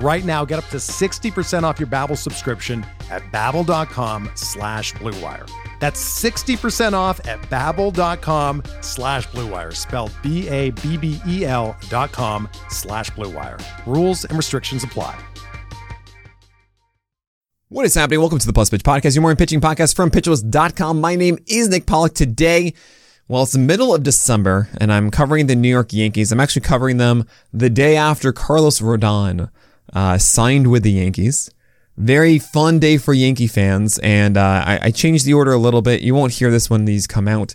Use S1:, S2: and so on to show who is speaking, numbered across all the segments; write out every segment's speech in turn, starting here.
S1: Right now, get up to 60% off your Babbel subscription at babbel.com slash bluewire. That's 60% off at babbel.com slash bluewire, spelled B-A-B-B-E-L dot com slash bluewire. Rules and restrictions apply.
S2: What is happening? Welcome to the Plus Pitch Podcast, your morning pitching podcast from pitcherlist.com. My name is Nick Pollack. Today, well, it's the middle of December, and I'm covering the New York Yankees. I'm actually covering them the day after Carlos Rodon uh, signed with the Yankees. Very fun day for Yankee fans, and uh, I, I, changed the order a little bit. You won't hear this when these come out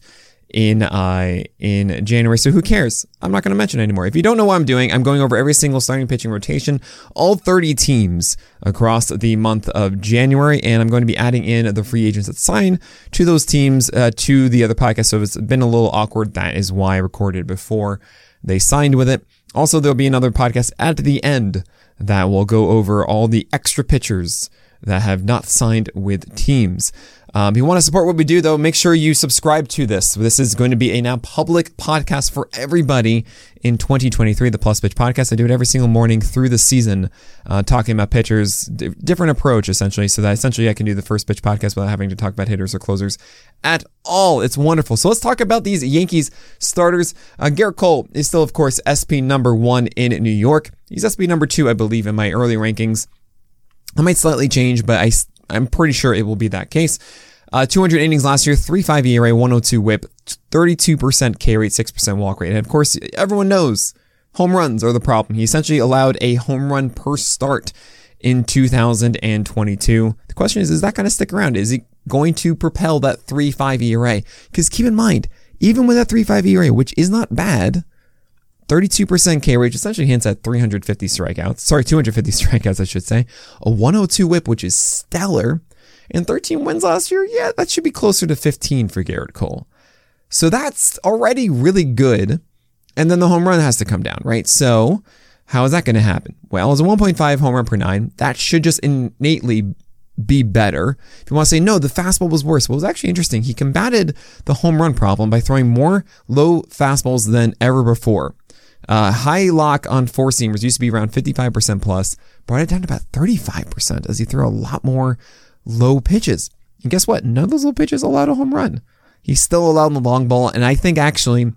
S2: in uh, in January, so who cares? I'm not going to mention anymore. If you don't know what I'm doing, I'm going over every single starting pitching rotation, all 30 teams across the month of January, and I'm going to be adding in the free agents that sign to those teams uh, to the other podcast. So it's been a little awkward. That is why I recorded before they signed with it. Also, there'll be another podcast at the end that will go over all the extra pitchers that have not signed with teams. Um, if you want to support what we do, though, make sure you subscribe to this. This is going to be a now public podcast for everybody in 2023, the Plus Pitch Podcast. I do it every single morning through the season, uh, talking about pitchers, d- different approach essentially, so that essentially I can do the first pitch podcast without having to talk about hitters or closers at all. It's wonderful. So let's talk about these Yankees starters. Uh, Gerrit Cole is still, of course, SP number one in New York. He's SP number two, I believe, in my early rankings. I might slightly change, but I, I'm pretty sure it will be that case. Uh, 200 innings last year, 3.5 ERA, 102 WHIP, 32% K rate, 6% walk rate, and of course, everyone knows home runs are the problem. He essentially allowed a home run per start in 2022. The question is, is that going to stick around? Is he going to propel that 3.5 ERA? Because keep in mind, even with that 3.5 ERA, which is not bad, 32% K rate essentially hints at 350 strikeouts. Sorry, 250 strikeouts, I should say. A 102 whip, which is stellar. And 13 wins last year. Yeah, that should be closer to 15 for Gerrit Cole. So that's already really good. And then the home run has to come down, right? So how is that going to happen? Well, as a 1.5 home run per nine, that should just innately be better. If you want to say, no, the fastball was worse, well, it was actually interesting. He combated the home run problem by throwing more low fastballs than ever before. Uh, high lock on four seamers used to be around 55% plus, brought it down to about 35% as he threw a lot more low pitches. And guess what? None of those low pitches allowed a home run. He's still allowed the long ball. And I think actually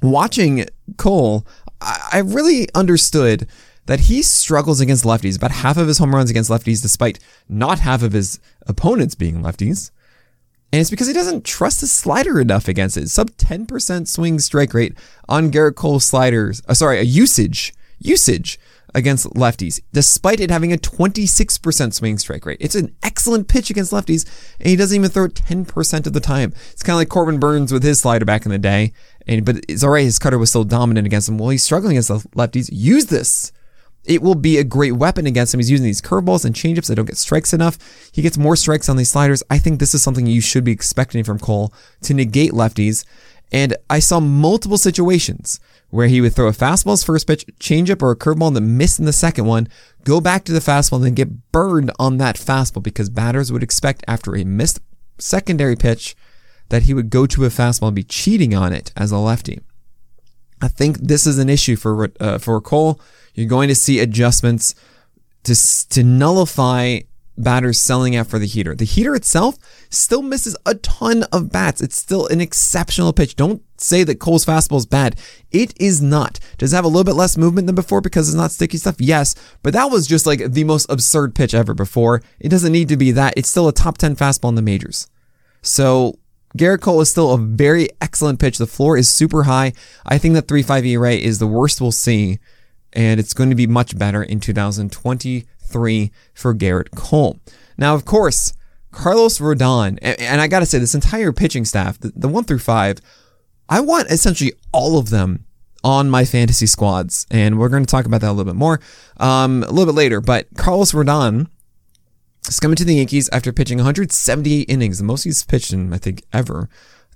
S2: watching Cole, I, I really understood that he struggles against lefties. About half of his home runs against lefties, despite not half of his opponents being lefties. And it's because he doesn't trust his slider enough against it. Sub 10% swing strike rate on Gerrit Cole sliders. Uh, sorry, a usage, usage against lefties, despite it having a 26% swing strike rate. It's an excellent pitch against lefties, and he doesn't even throw it 10% of the time. It's kind of like Corbin Burnes with his slider back in the day. And, but it's alright, his cutter was still dominant against him. Well, he's struggling against the lefties. Use this. It will be a great weapon against him. He's using these curveballs and changeups that don't get strikes enough. He gets more strikes on these sliders. I think this is something you should be expecting from Cole to negate lefties. And I saw multiple situations where he would throw a fastball's first pitch, changeup, or a curveball and then miss in the second one, go back to the fastball, and then get burned on that fastball because batters would expect after a missed secondary pitch that he would go to a fastball and be cheating on it as a lefty. I think this is an issue for uh, for Cole. You're going to see adjustments to to nullify batters selling out for the heater. The heater itself still misses a ton of bats. It's still an exceptional pitch. Don't say that Cole's fastball is bad. It is not. Does it have a little bit less movement than before because it's not sticky stuff? Yes, but that was just like the most absurd pitch ever before. It doesn't need to be that. It's still a top 10 fastball in the majors. So Gerrit Cole is still a very excellent pitch. The floor is super high. I think that 3.5 ERA is the worst we'll see, and it's going to be much better in 2023 for Gerrit Cole. Now, of course, Carlos Rodon, and I got to say, this entire pitching staff, the, the one through five, I want essentially all of them on my fantasy squads, and we're going to talk about that a little bit more um, a little bit later. But Carlos Rodon coming to the Yankees after pitching 178 innings, the most he's pitched in I think ever.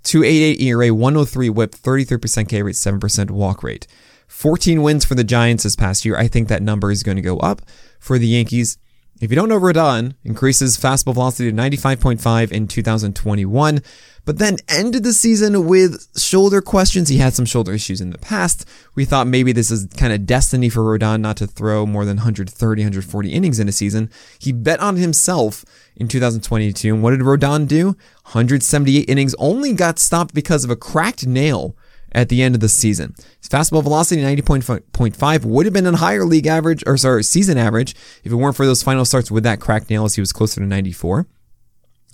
S2: 288 ERA, 103 WHIP, 33% K rate, 7% walk rate. 14 wins for the Giants this past year. I think that number is going to go up for the Yankees. If you don't know Rodon, increases fastball velocity to 95.5 in 2021 but then ended the season with shoulder questions. He had some shoulder issues in the past. We thought maybe this is kind of destiny for Rodon not to throw more than 130, 140 innings in a season. He bet on himself in 2022. And what did Rodon do? 178 innings, only got stopped because of a cracked nail at the end of the season. His fastball velocity 90.5 would have been a higher league average, or sorry, season average, if it weren't for those final starts with that cracked nail as he was closer to 94.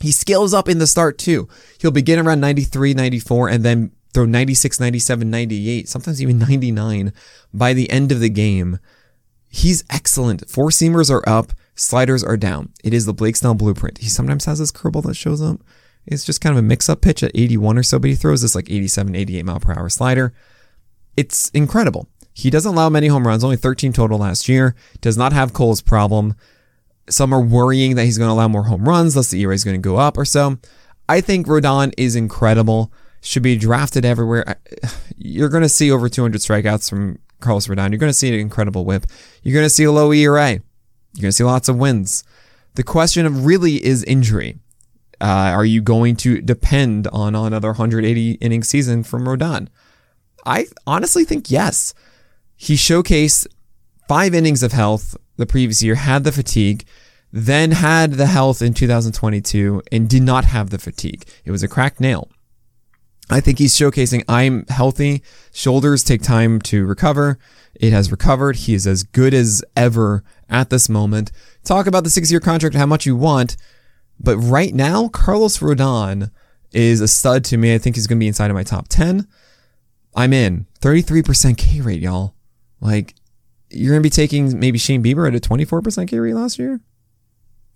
S2: He scales up in the start too. He'll begin around 93, 94, and then throw 96, 97, 98, sometimes even 99 by the end of the game. He's excellent. Four seamers are up, sliders are down. It is the Blake Snell blueprint. He sometimes has this curveball that shows up. It's just kind of a mix up pitch at 81 or so, but he throws this like 87, 88 mile per hour slider. It's incredible. He doesn't allow many home runs, only 13 total last year. Does not have Cole's problem. Some are worrying that he's going to allow more home runs, thus the ERA is going to go up or so. I think Rodon is incredible. Should be drafted everywhere. You're going to see over 200 strikeouts from Carlos Rodon. You're going to see an incredible whip. You're going to see a low ERA. You're going to see lots of wins. The question of really is injury. Uh, are you going to depend on another 180 inning season from Rodon? I honestly think yes. He showcased five innings of health the previous year, had the fatigue, then had the health in 2022 and did not have the fatigue. It was a cracked nail. I think he's showcasing I'm healthy. Shoulders take time to recover. It has recovered. He is as good as ever at this moment. Talk about the six year contract, how much you want. But right now, Carlos Rodon is a stud to me. I think he's going to be inside of my top 10. I'm in. 33% K rate, y'all. Like, you're going to be taking maybe Shane Bieber at a 24% K rate last year?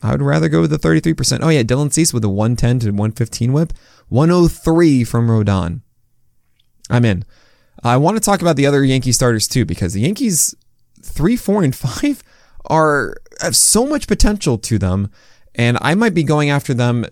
S2: I would rather go with the 33%. Oh, yeah, Dylan Cease with a 110 to 115 whip. 103 from Rodon. I'm in. I want to talk about the other Yankee starters too, because the Yankees 3, 4, and 5 are have so much potential to them. And I might be going after them,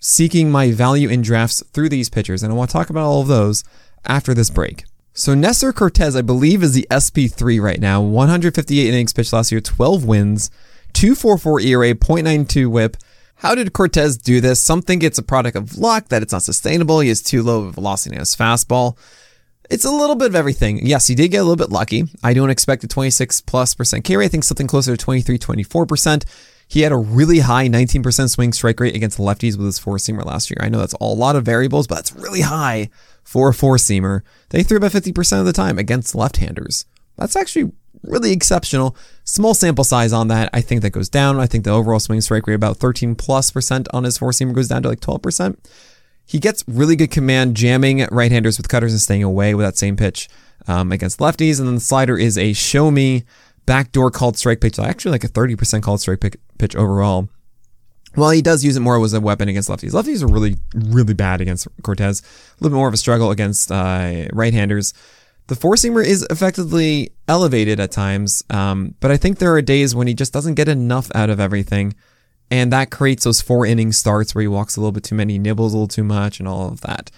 S2: seeking my value in drafts through these pitchers. And I want to talk about all of those after this break. So Nestor Cortes, I believe, is the SP3 right now. 158 innings pitched last year, 12 wins, 244 ERA, 0.92 whip. How did Cortes do this? Some think it's a product of luck, that it's not sustainable. He has too low of velocity on his fastball. It's a little bit of everything. Yes, he did get a little bit lucky. I don't expect a 26 plus percent K rate. I think something closer to 23, 24%. He had a really high 19% swing strike rate against lefties with his four seamer last year. I know that's a lot of variables, but it's really high for a four seamer. They threw about 50% of the time against left handers. That's actually really exceptional. Small sample size on that. I think that goes down. I think the overall swing strike rate about 13 plus percent on his four seamer goes down to like 12%. He gets really good command jamming right handers with cutters and staying away with that same pitch um, against lefties. And then the slider is a show me backdoor called strike pitch. Actually, like a 30% called strike pitch overall. While he does use it more as a weapon against lefties. Lefties are really, really bad against Cortes. A little bit more of a struggle against uh, right-handers. The four seamer is effectively elevated at times, um, but I think there are days when he just doesn't get enough out of everything, and that creates those four inning starts where he walks a little bit too many, nibbles a little too much, and all of that.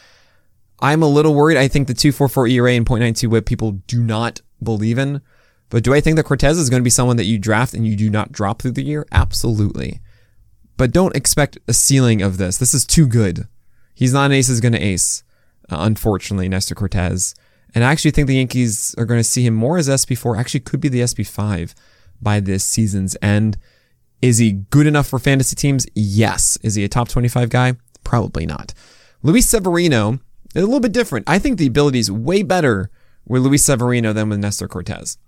S2: I'm a little worried. I think the 244 ERA and 0.92 whip people do not believe in. But do I think that Cortes is going to be someone that you draft and you do not drop through the year? Absolutely. But don't expect a ceiling of this. This is too good. He's not an ace is going to ace, uh, unfortunately, Nestor Cortes. And I actually think the Yankees are going to see him more as SP4, actually could be the SP5 by this season's end. Is he good enough for fantasy teams? Yes. Is he a top 25 guy? Probably not. Luis Severino, a little bit different. I think the ability is way better with Luis Severino than with Nestor Cortes.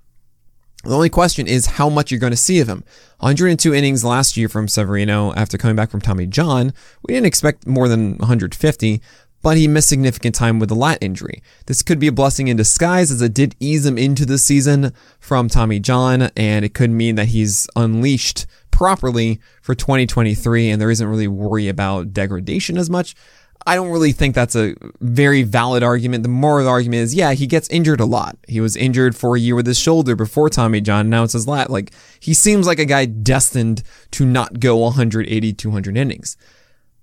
S2: The only question is how much you're going to see of him. 102 innings last year from Severino after coming back from Tommy John. We didn't expect more than 150, but he missed significant time with a lat injury. This could be a blessing in disguise as it did ease him into the season from Tommy John, and it could mean that he's unleashed properly for 2023 and there isn't really worry about degradation as much. I don't really think that's a very valid argument. The moral argument is, yeah, he gets injured a lot. He was injured for a year with his shoulder before Tommy John. Now it's his lat. Like, he seems like a guy destined to not go 180, 200 innings.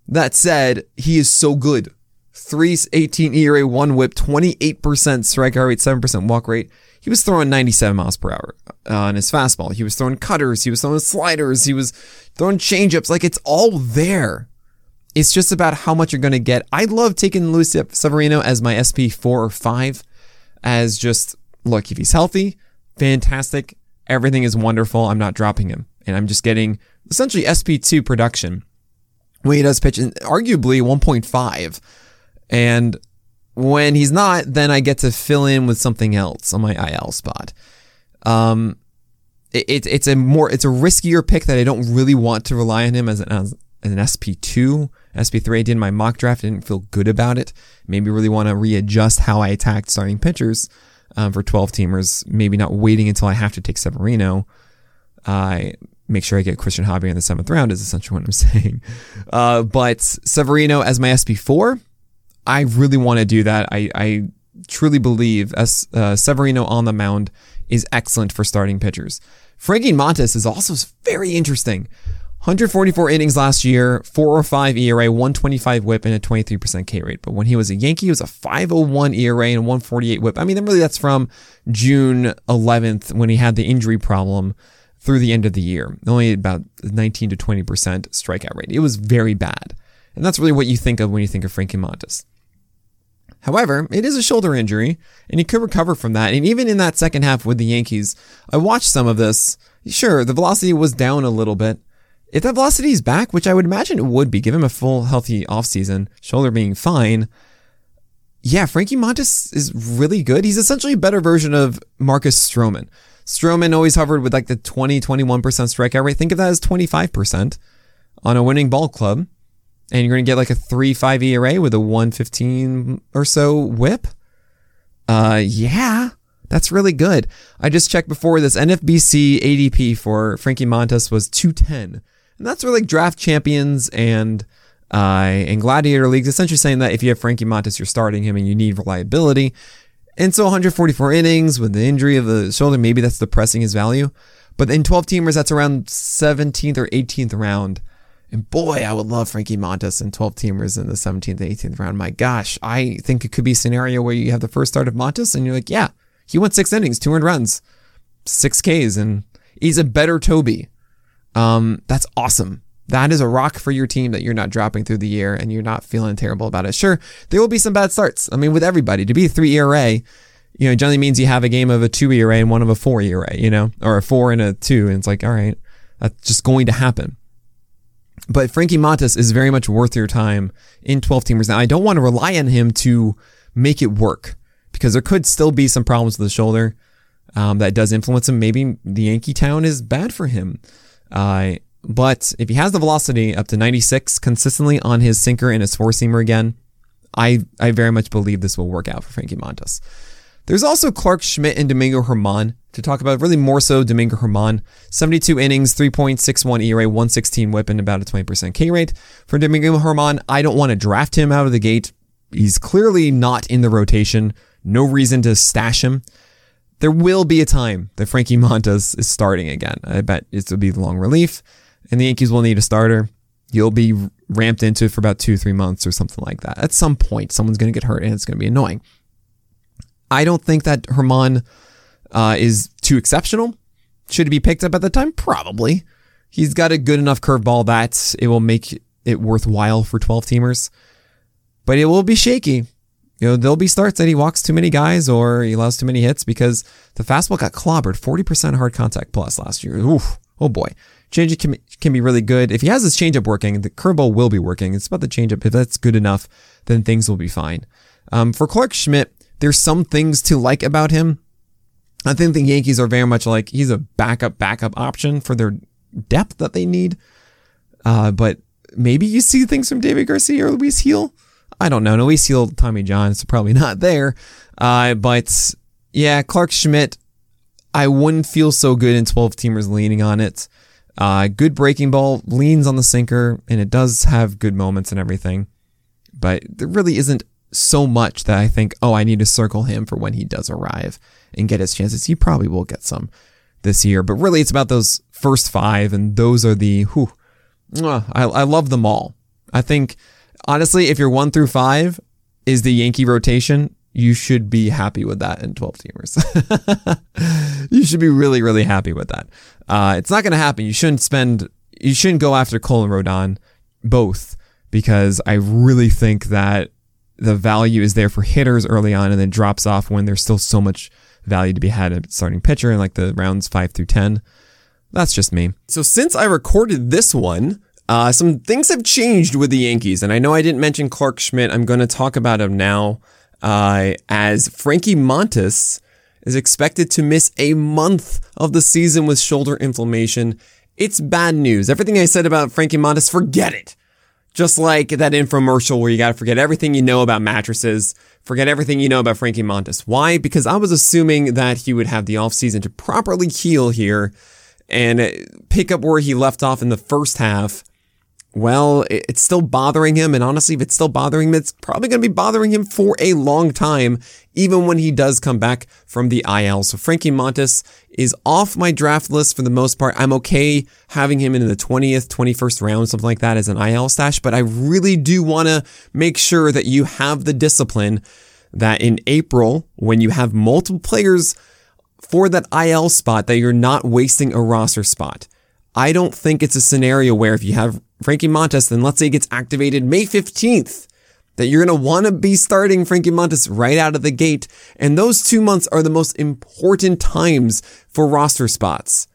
S2: That said, he is so good. 318 ERA, 1 whip, 28% strikeout rate, 7% walk rate. He was throwing 97 miles per hour uh, on his fastball. He was throwing cutters. He was throwing sliders. He was throwing changeups. Like it's all there. It's just about how much you're going to get. I love taking Luis Severino as my SP four or five as just, look, if he's healthy, fantastic. Everything is wonderful. I'm not dropping him. And I'm just getting essentially SP2 production when he does pitch, arguably 1.5. And when he's not, then I get to fill in with something else on my IL spot. Um, it, it, it's a more, it's a riskier pick that I don't really want to rely on him as an, as, as an SP2. SP3, I did my mock draft. I didn't feel good about it. Maybe really want to readjust how I attacked starting pitchers um, for 12 teamers. Maybe not waiting until I have to take Severino. I make sure I get Christian Hobby in the seventh round is essentially what I'm saying. Uh, but Severino as my SP4, I really want to do that. I, I truly believe as uh, Severino on the mound is excellent for starting pitchers. Frankie Montas is also very interesting. 144 innings last year, 405 ERA, 125 whip, and a 23% K rate. But when he was a Yankee, it was a 501 ERA and 148 whip. I mean, really, that's from June 11th when he had the injury problem through the end of the year. Only about 19 to 20% strikeout rate. It was very bad. And that's really what you think of when you think of Frankie Montas. However, it is a shoulder injury, and he could recover from that. And even in that second half with the Yankees, I watched some of this. Sure, the velocity was down a little bit, if that velocity is back, which I would imagine it would be, give him a full healthy offseason, shoulder being fine. Yeah, Frankie Montas is really good. He's essentially a better version of Marcus Stroman. Stroman always hovered with like the 20, 21% strikeout rate. Think of that as 25% on a winning ball club. And you're going to get like a 3 5 ERA with a 115 or so whip. Uh, yeah, that's really good. I just checked before this NFBC ADP for Frankie Montas was 210. And that's where like draft champions and uh, and gladiator leagues essentially saying that if you have Frankie Montas, you're starting him and you need reliability. And so 144 innings with the injury of the shoulder, maybe that's depressing his value. But in 12 teamers, that's around 17th or 18th round. And boy, I would love Frankie Montas in 12 teamers in the 17th, 18th round. My gosh, I think it could be a scenario where you have the first start of Montas and you're like, yeah, he went six innings, 200 runs, six Ks, and he's a better Toby. Um, that's awesome. That is a rock for your team that you're not dropping through the year and you're not feeling terrible about it. Sure, there will be some bad starts. I mean, with everybody, to be a three ERA, you know, generally means you have a game of a two ERA and one of a four ERA, you know, or a four and a two. And it's like, all right, that's just going to happen. But Frankie Montas is very much worth your time in 12 teamers. Now, I don't want to rely on him to make it work because there could still be some problems with the shoulder um, that does influence him. Maybe the Yankee town is bad for him. Uh, but if he has the velocity up to 96 consistently on his sinker and his four seamer again, I, I very much believe this will work out for Frankie Montas. There's also Clarke Schmidt and Domingo Germán to talk about, really more so Domingo Germán. 72 innings, 3.61 ERA, 116 whip, and about a 20% K rate. For Domingo Germán, I don't want to draft him out of the gate. He's clearly not in the rotation. No reason to stash him there will be a time that Frankie Montas is starting again. I bet it will be the long relief, and the Yankees will need a starter. You'll be ramped into it for about two, three months or something like that. At some point, someone's going to get hurt, and it's going to be annoying. I don't think that Germán uh, is too exceptional. Should he be picked up at the time? Probably. He's got a good enough curveball that it will make it worthwhile for 12 teamers, but it will be shaky you know, there'll be starts that he walks too many guys or he allows too many hits because the fastball got clobbered 40% hard contact plus last year. Oof. Oh boy. Changeup can, can be really good. If he has his changeup working, the curveball will be working. It's about the changeup. If that's good enough, then things will be fine. Um, for Clarke Schmidt, there's some things to like about him. I think the Yankees are very much like he's a backup, backup option for their depth that they need. Uh, but maybe you see things from Deivi Garcia or Luis Gil. I don't know. No ACL Tommy John, it's probably not there. Uh, but yeah, Clarke Schmidt, I wouldn't feel so good in 12 teamers leaning on it. Uh, good breaking ball, leans on the sinker, and it does have good moments and everything. But there really isn't so much that I think, oh, I need to circle him for when he does arrive and get his chances. He probably will get some this year, but really it's about those first five, and those are the, whew, I, I love them all. I think, honestly, if you're one through five is the Yankee rotation, you should be happy with that in 12 teamers. you should be really, really happy with that. Uh, it's not going to happen. You shouldn't spend, you shouldn't go after Cole and Rodon both because I really think that the value is there for hitters early on and then drops off when there's still so much value to be had at starting pitcher in like the rounds five through 10. That's just me. So since I recorded this one, uh, some things have changed with the Yankees. And I know I didn't mention Clarke Schmidt. I'm going to talk about him now uh, as Frankie Montas is expected to miss a month of the season with shoulder inflammation. It's bad news. Everything I said about Frankie Montas, forget it. Just like that infomercial where you got to forget everything you know about mattresses, forget everything you know about Frankie Montas. Why? Because I was assuming that he would have the offseason to properly heal here and pick up where he left off in the first half well, it's still bothering him. And honestly, if it's still bothering him, it's probably going to be bothering him for a long time, even when he does come back from the IL. So Frankie Montas is off my draft list for the most part. I'm okay having him in the 20th, 21st round, something like that as an IL stash, but I really do want to make sure that you have the discipline that in April, when you have multiple players for that IL spot, that you're not wasting a roster spot. I don't think it's a scenario where if you have Frankie Montas, then let's say gets activated May 15th, that you're going to want to be starting Frankie Montas right out of the gate. And those two months are the most important times for roster spots.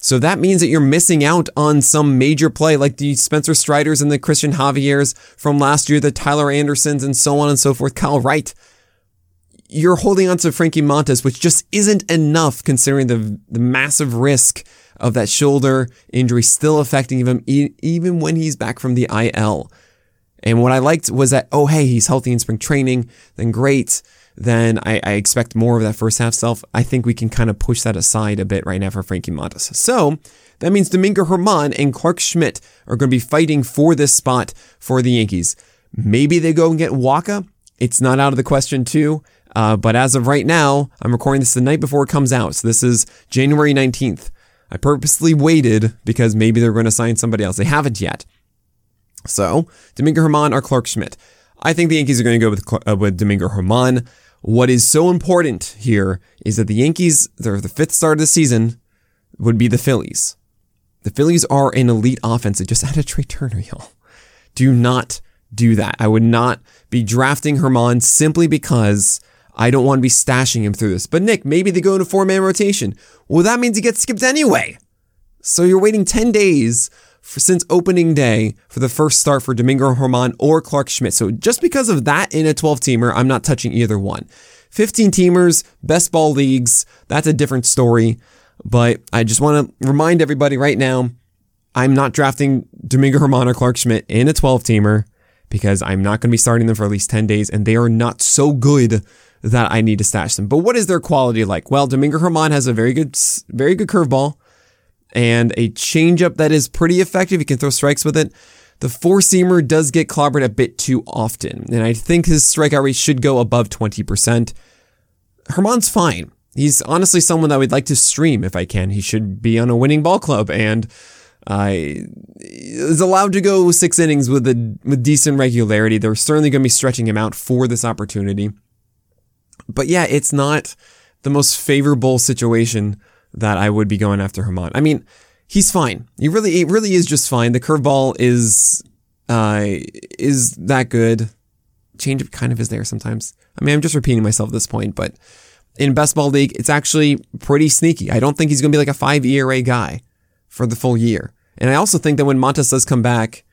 S2: So that means that you're missing out on some major play like the Spencer Striders and the Cristian Javier's from last year, the Tyler Andersons and so on and so forth, Kyle Wright. You're holding on to Frankie Montas, which just isn't enough considering the, the massive risk of that shoulder injury still affecting him even when he's back from the IL. And what I liked was that, oh, hey, he's healthy in spring training, then great. Then I, I expect more of that first half self. I think we can kind of push that aside a bit right now for Frankie Montas. So that means Domingo Germán and Clarke Schmidt are going to be fighting for this spot for the Yankees. Maybe they go and get Wacha. It's not out of the question, too. Uh, but as of right now, I'm recording this the night before it comes out. So this is January 19th. I purposely waited because maybe they're going to sign somebody else. They haven't yet. So, Domingo Germán or Clarke Schmidt. I think the Yankees are going to go with, uh, with Domingo Germán. What is so important here is that the Yankees, they're the fifth start of the season, would be the Phillies. The Phillies are an elite offense. They just added Trea Turner, y'all. Do not do that. I would not be drafting Germán simply because I don't want to be stashing him through this. But Nick, maybe they go into four man rotation. Well, that means he gets skipped anyway. So you're waiting 10 days for, since opening day for the first start for Domingo Germán or Clarke Schmidt. So just because of that in a 12 teamer, I'm not touching either one. 15 teamers, best ball leagues, that's a different story. But I just want to remind everybody right now, I'm not drafting Domingo Germán or Clarke Schmidt in a 12 teamer because I'm not going to be starting them for at least 10 days and they are not so good that I need to stash them. But what is their quality like? Well, Domingo Germán has a very good, very good curveball and a changeup that is pretty effective. You can throw strikes with it. The four seamer does get clobbered a bit too often, and I think his strikeout rate should go above 20%. Germán's fine. He's honestly someone that we'd like to stream if I can. He should be on a winning ball club and uh, is allowed to go six innings with a with decent regularity. They're certainly going to be stretching him out for this opportunity. But yeah, it's not the most favorable situation that I would be going after Germán. I mean, he's fine. He really, he really is just fine. The curveball is, uh, is that good. Change kind of is there sometimes. I mean, I'm just repeating myself at this point, but in best ball league, it's actually pretty sneaky. I don't think he's going to be like a five ERA guy for the full year. And I also think that when Montas does come back,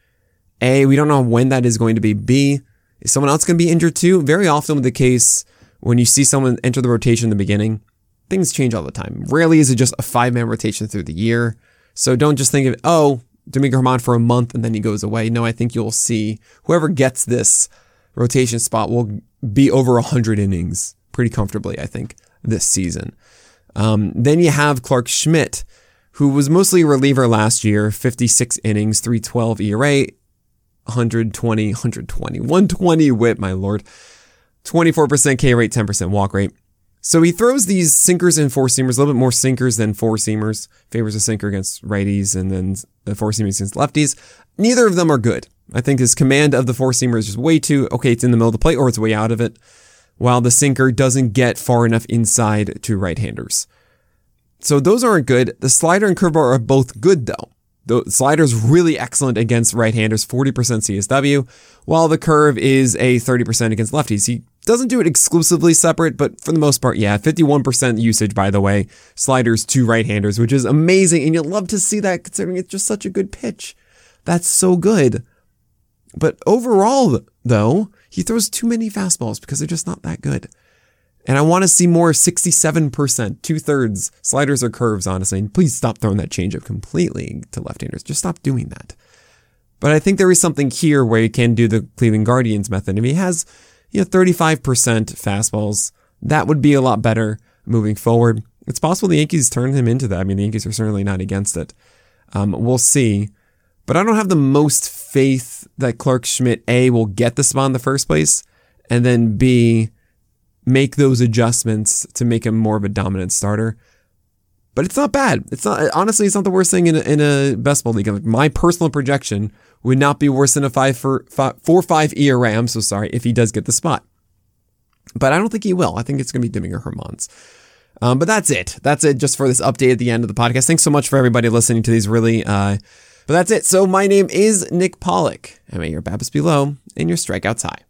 S2: A, we don't know when that is going to be. B, is someone else going to be injured too? Very often with the case, when you see someone enter the rotation in the beginning, things change all the time. Rarely is it just a five man rotation through the year. So don't just think of, oh, Domingo Germán for a month and then he goes away. No, I think you'll see whoever gets this rotation spot will be over 100 innings pretty comfortably, I think, this season. Um, then you have Clarke Schmidt, who was mostly a reliever last year, 56 innings, 312 ERA, 120, 120, 120 whip, my lord. 24% K rate, 10% walk rate. So he throws these sinkers and four seamers, a little bit more sinkers than four seamers. Favors a sinker against righties and then the four seamers against lefties. Neither of them are good. I think his command of the four seamer is just way too, okay, it's in the middle of the plate or it's way out of it, while the sinker doesn't get far enough inside to right handers. So those aren't good. The slider and curveball are both good though. The slider's really excellent against right-handers, 40% CSW, while the curve is a 30% against lefties. He doesn't do it exclusively separate, but for the most part, yeah, 51% usage, by the way, sliders to right-handers, which is amazing. And you'll love to see that considering it's just such a good pitch. That's so good. But overall, though, he throws too many fastballs because they're just not that good. And I want to see more 67%, two thirds sliders or curves, honestly. And please stop throwing that changeup completely to left-handers. Just stop doing that. But I think there is something here where he can do the Cleveland Guardians method. If he has, you know, 35% fastballs, that would be a lot better moving forward. It's possible the Yankees turn him into that. I mean, the Yankees are certainly not against it. Um, we'll see. But I don't have the most faith that Clarke Schmidt, A, will get the spot in the first place, and then B, make those adjustments to make him more of a dominant starter. But it's not bad. It's not honestly, it's not the worst thing in a, in a best ball league. Like my personal projection would not be worse than a five for five, four five ERA. I'm so sorry if he does get the spot, but I don't think he will. I think it's going to be Domingo Germán's. Um, but that's it. That's it just for this update at the end of the podcast. Thanks so much for everybody listening to these really, uh, but that's it. So my name is Nick Pollack. I may your BABIPs below and your strikeouts high.